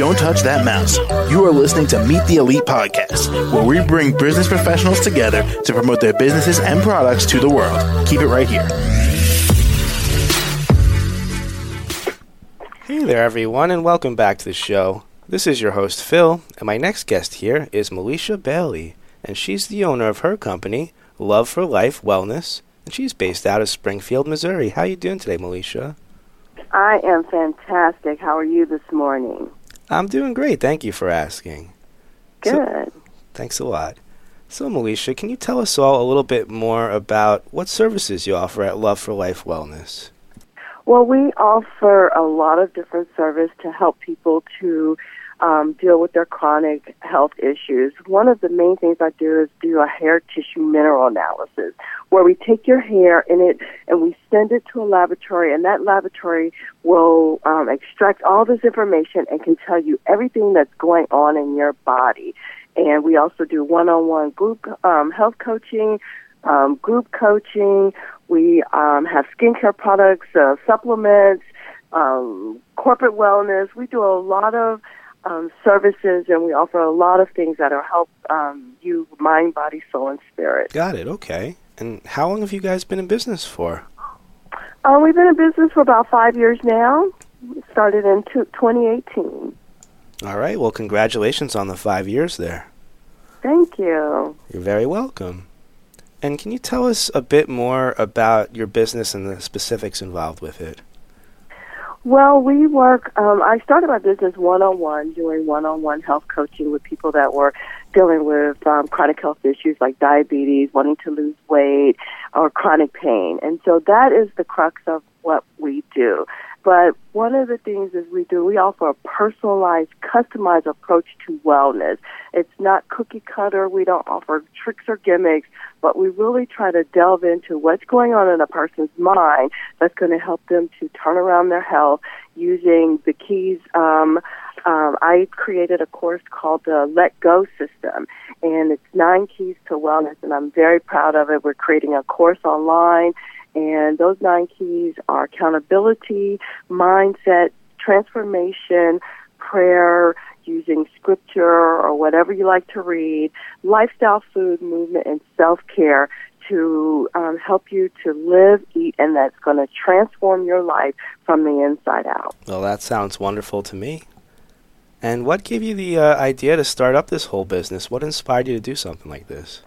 Don't touch that mouse. You are listening to Meet the Elite Podcast, where we bring business professionals together to promote their businesses and products to the world. Keep it right here. Hey there, everyone, and welcome back to the show. This is your host, Phil, and my next guest here is Melesha Bailey, and she's the owner of her company, Love for Life Wellness, and she's based out of Springfield, Missouri. How are you doing today, Melesha? I am fantastic. How are you this morning? I'm doing great. Thank you for asking. Good. So, thanks a lot. So, Melesha, can you tell us all a little bit more about what services you offer at Love for Life Wellness? Well, we offer a lot of different service to help people to um, deal with their chronic health issues. One of the main things I do is do a hair tissue mineral analysis, where we take your hair in it and we send it to a laboratory, and that laboratory will um, extract all this information and can tell you everything that's going on in your body. And we also do one-on-one group um, health coaching, um, group coaching. We um, have skincare products, uh, supplements, um, corporate wellness. We do a lot of um, services, and we offer a lot of things that will help um, you mind, body, soul, and spirit. Got it. Okay. And how long have you guys been in business for? Uh, we've been in business for about five years now. We started in 2018. All right. Well, congratulations on the five years there. Thank you. You're very welcome. And can you tell us a bit more about your business and the specifics involved with it? Well, we work. Um, I started my business one on one, doing one on one health coaching with people that were dealing with um, chronic health issues like diabetes, wanting to lose weight, or chronic pain. And so that is the crux of what we do. But one of the things is we do, we offer a personalized, customized approach to wellness. It's not cookie cutter. We don't offer tricks or gimmicks, but we really try to delve into what's going on in a person's mind that's going to help them to turn around their health using the keys. Um, um, I created a course called the Let Go System, and it's nine keys to wellness, and I'm very proud of it. We're creating a course online and those nine keys are accountability, mindset, transformation, prayer, using scripture or whatever you like to read, lifestyle, food, movement, and self care to um, help you to live, eat, and that's going to transform your life from the inside out. Well, that sounds wonderful to me. And what gave you the uh, idea to start up this whole business? What inspired you to do something like this?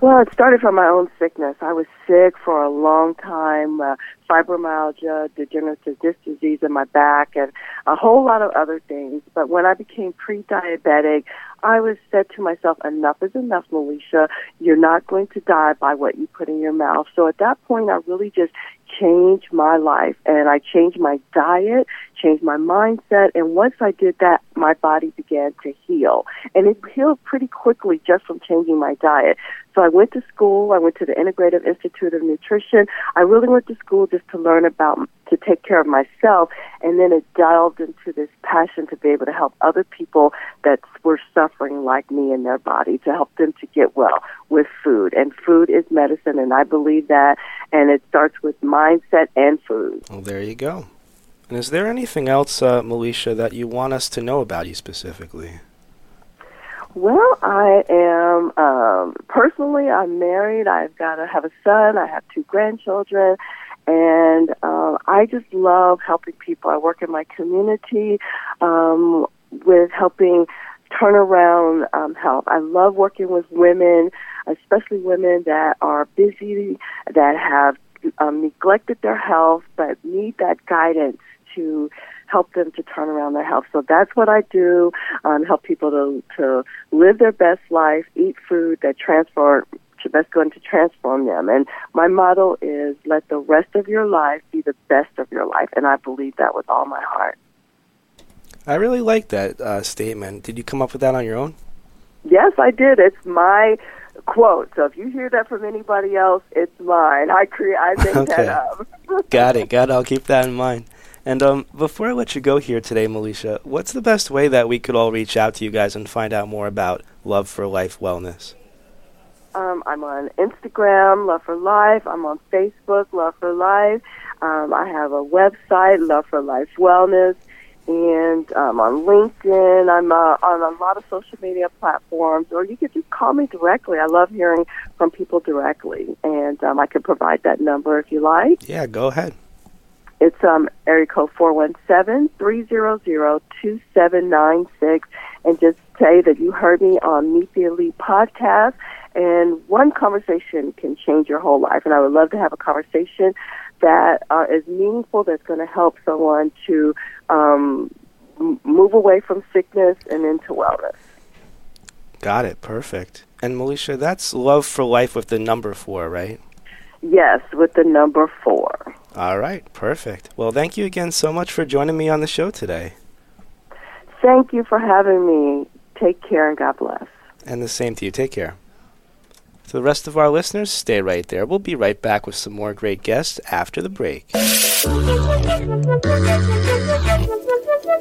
Well, it started from my own sickness. I was sick for a long time, uh, fibromyalgia, degenerative disc disease in my back, and a whole lot of other things. But when I became pre-diabetic, I was said to myself, enough is enough, Melesha. You're not going to die by what you put in your mouth. So at that point, I really just changed my life and I changed my diet, changed my mindset. And once I did that, my body began to heal. And it healed pretty quickly just from changing my diet. So I went to school. I went to the Integrative Institute of Nutrition. I really went to school just to learn about, to take care of myself. And then it delved into this passion to be able to help other people that were suffering like me in their body, to help them to get well with food. And food is medicine, and I believe that. And it starts with mindset and food. Well, there you go. And is there anything else, uh, Melesha, that you want us to know about you specifically? Well, I am um, personally. I'm married. I've got to have a son. I have two grandchildren, and um, I just love helping people. I work in my community um, with helping turn around um, health. I love working with women, especially women that are busy, that have um, neglected their health, but need that guidance to help them to turn around their health. So that's what I do. Um, help people to to live their best life, eat food that transform that's going to transform them. And my motto is let the rest of your life be the best of your life. And I believe that with all my heart. I really like that uh, statement. Did you come up with that on your own? Yes, I did. It's my quote. So if you hear that from anybody else, it's mine. I create. I make okay. that up. got it. Got it. I'll keep that in mind. And um, before I let you go here today, Melesha, what's the best way that we could all reach out to you guys and find out more about Love for Life Wellness? Um, I'm on Instagram, Love for Life. I'm on Facebook, Love for Life. Um, I have a website, Love for Life Wellness. and um, on LinkedIn. I'm uh, on a lot of social media platforms, or you could just call me directly. I love hearing from people directly, and um, I can provide that number if you like. Yeah, go ahead. It's um, area code 417-300-2796, and just say that you heard me on Meet the Elite podcast, and one conversation can change your whole life, and I would love to have a conversation that uh, is meaningful that's going to help someone to um, move away from sickness and into wellness. Got it. Perfect. And Melesha, that's love for life with the number four, right? Yes, with the number four. All right. Perfect. Well, thank you again so much for joining me on the show today. Thank you for having me. Take care and God bless. And the same to you. Take care. To the rest of our listeners, stay right there. We'll be right back with some more great guests after the break.